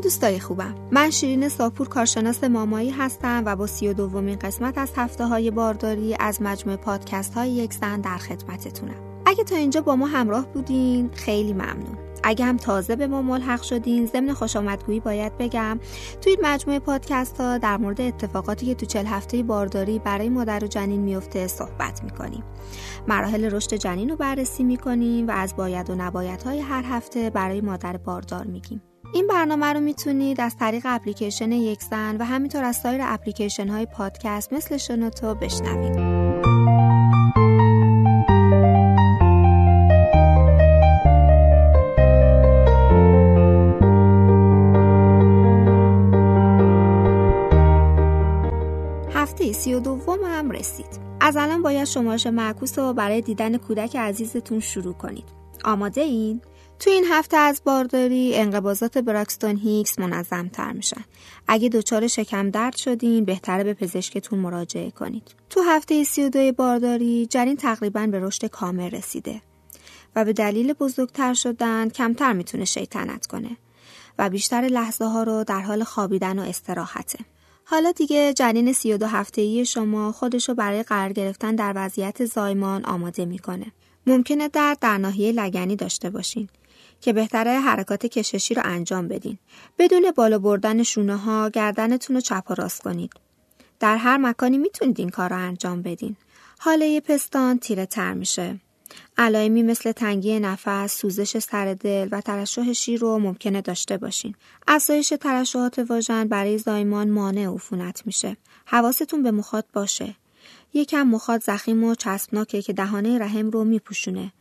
دوستای خوبم. من شیرین ساپور کارشناس مامایی هستم و با سی و دومین قسمت از هفته های بارداری از مجموعه پادکست های یک زن در خدمتتونم. اگه تا اینجا با ما همراه بودین خیلی ممنون. اگه هم تازه به ما ملحق شدین ضمن خوش آمدگویی باید بگم توی مجموعه پادکست ها در مورد اتفاقاتی که تو چل هفته بارداری برای مادر و جنین میفته صحبت می‌کنیم. مراحل رشد جنین رو بررسی می‌کنیم و از باید و نباید های هر هفته برای مادر باردار میگیم. این برنامه رو می‌تونید از طریق اپلیکیشن یک زن و همینطور از سایر اپلیکیشن های پادکست مثل شنوتو بشنوید. هفته سی و دوم هم رسید. از الان باید شمارش معکوس رو برای دیدن کودک عزیزتون شروع کنید. آماده این؟ تو این هفته از بارداری انقباضات براکستون هیکس منظم تر میشن. اگه دچار شکم درد شدین بهتره به پزشکتون مراجعه کنید. تو هفته 32 بارداری جنین تقریبا به رشد کامل رسیده و به دلیل بزرگتر شدن کمتر می‌تونه شیطنت کنه و بیشتر لحظه ها رو در حال خوابیدن و استراحته. حالا دیگه جنین 32 هفته ای شما خودشو برای قرار گرفتن در وضعیت زایمان آماده می‌کنه. ممکنه درد در ناحیه لگنی داشته باشین که بهتره حرکات کششی رو انجام بدین. بدون بالا بردن شونه ها گردنتون رو چپ و راست کنید. در هر مکانی می‌تونید این کار رو انجام بدین. حاله پستان تیره تر میشه. علائمی مثل تنگی نفس، سوزش سر دل و ترشح شیر رو ممکنه داشته باشین. افزایش ترشحات واژن برای زایمان مانع عفونت میشه. حواستون به مخاط باشه. یکم مخاط زخیم و چسبناکه که دهانه رحم رو میپوشونه.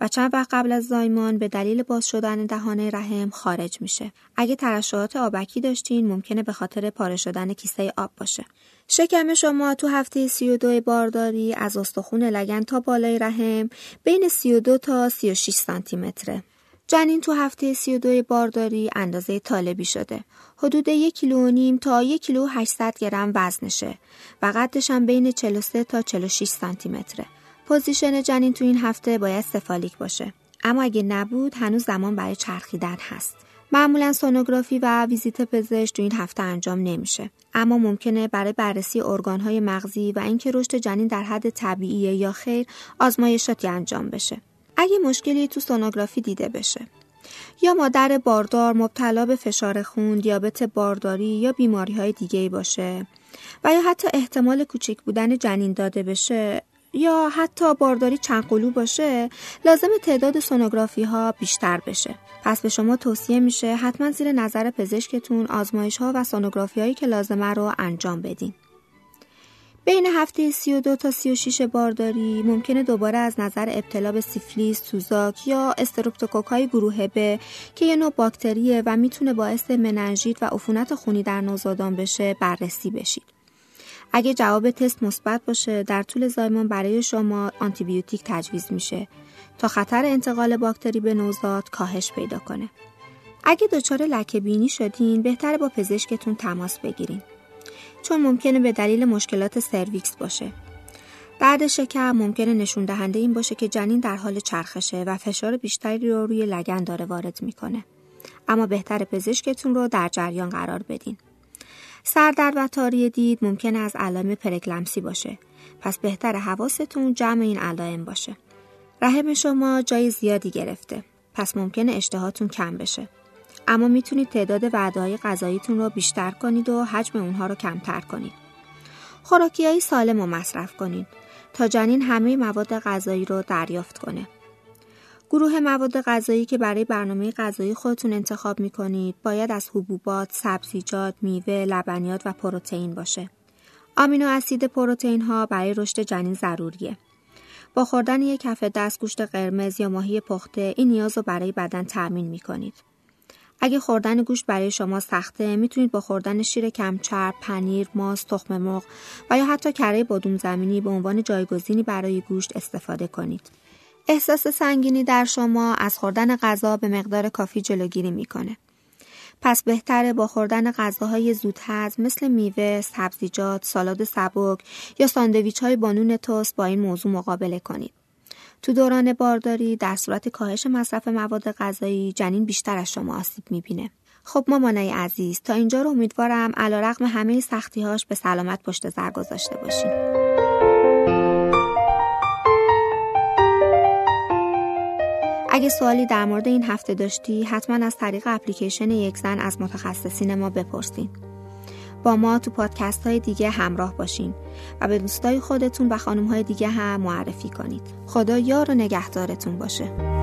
و چند وقت قبل از زایمان به دلیل باز شدن دهانه رحم خارج میشه. اگه ترشحات آبکی داشتین ممکنه به خاطر پاره شدن کیسه آب باشه. شکم شما تو هفته 32 بارداری از استخون لگن تا بالای رحم بین 32 تا 36 سانتی متره. جنین تو هفته 32 بارداری اندازه طالبی شده. حدود یک کیلو و نیم تا یک کیلو 800 گرم وزنشه و قدش هم بین 43 تا 46 سانتی متره. position جنین تو این هفته باید cephalic باشه. اما اگه نبود هنوز زمان برای چرخیدن هست. معمولا سونوگرافی و ویزیت پزشک تو این هفته انجام نمیشه اما ممکنه برای بررسی ارگانهای مغزی و اینکه رشد جنین در حد طبیعیه یا خیر آزمایشاتی انجام بشه اگه مشکلی تو سونوگرافی دیده بشه یا مادر باردار مبتلا به فشار خون، دیابت بارداری یا بیماری های دیگه باشه و یا حتی احتمال کوچک بودن جنین داده بشه یا حتی بارداری چند قلو باشه لازم تعداد سونوگرافی ها بیشتر بشه پس به شما توصیه میشه حتما زیر نظر پزشکتون آزمایش ها و سونوگرافی هایی که لازمه رو انجام بدین بین هفته 32 تا 36 بارداری ممکنه دوباره از نظر ابتلا به سیفلیس، سوزاک یا استروپتوکوک های گروه ب که یه نوع باکتریه و می‌تونه باعث مننژیت و عفونت خونی در نوزادان بشه بررسی بشید. اگه جواب تست مثبت باشه در طول زایمان برای شما آنتیبیوتیک تجویز میشه تا خطر انتقال باکتری به نوزاد کاهش پیدا کنه. اگه دچار لکه بینی شدین بهتره با پزشکتون تماس بگیرین چون ممکنه به دلیل مشکلات سرویکس باشه. بعد شکم ممکنه نشون دهنده این باشه که جنین در حال چرخشه و فشار بیشتری رو روی لگن داره وارد می‌کنه. اما بهتر پزشکتون رو در جریان قرار بدین. سردرد و تاری دید ممکنه از علائم پرکلمسی باشه. پس بهتر حواستون جمع این علائم باشه. رحم شما جای زیادی گرفته. پس ممکنه اشتهاتون کم بشه. اما می‌تونید تعداد وعده های غذاییتون رو بیشتر کنید و حجم اونها رو کمتر کنید. خوراکی های سالم رو مصرف کنید تا جنین همه مواد غذایی رو دریافت کنه. گروه مواد غذایی که برای برنامه غذایی خودتون انتخاب می کنید باید از حبوبات، سبزیجات، میوه، لبنیات و پروتئین باشه. آمینو اسید پروتئین ها برای رشد جنین ضروریه. با خوردن یک کف دست گوشت قرمز یا ماهی پخته این نیاز رو برای بدن تأمین می کنید. اگه خوردن گوشت برای شما سخته می‌تونید با خوردن شیر کمچرب، پنیر، ماست، تخم مرغ و یا حتی کره بادوم زمینی به عنوان جایگزینی برای گوشت استفاده کنید. احساس سنگینی در شما از خوردن غذا به مقدار کافی جلوگیری می‌کنه. پس بهتره با خوردن غذاهای زود هضم مثل میوه، سبزیجات، سالاد سبک یا ساندویچ های بانون توست با این موضوع مقابله کنید. تو دوران بارداری در صورت کاهش مصرف مواد غذایی جنین بیشتر از شما آسیب می‌بینه. خب مامانای عزیز تا اینجا رو امیدوارم علا رقم همه سختیهاش به سلامت پشت سر گذاشته باشین اگه سوالی در مورد این هفته داشتی حتما از طریق اپلیکیشن یک زن از متخصصین ما بپرسین. با ما تو پادکست های دیگه همراه باشین و به دوستای خودتون و خانم های دیگه هم معرفی کنید. خدا یار و نگهدارتون باشه.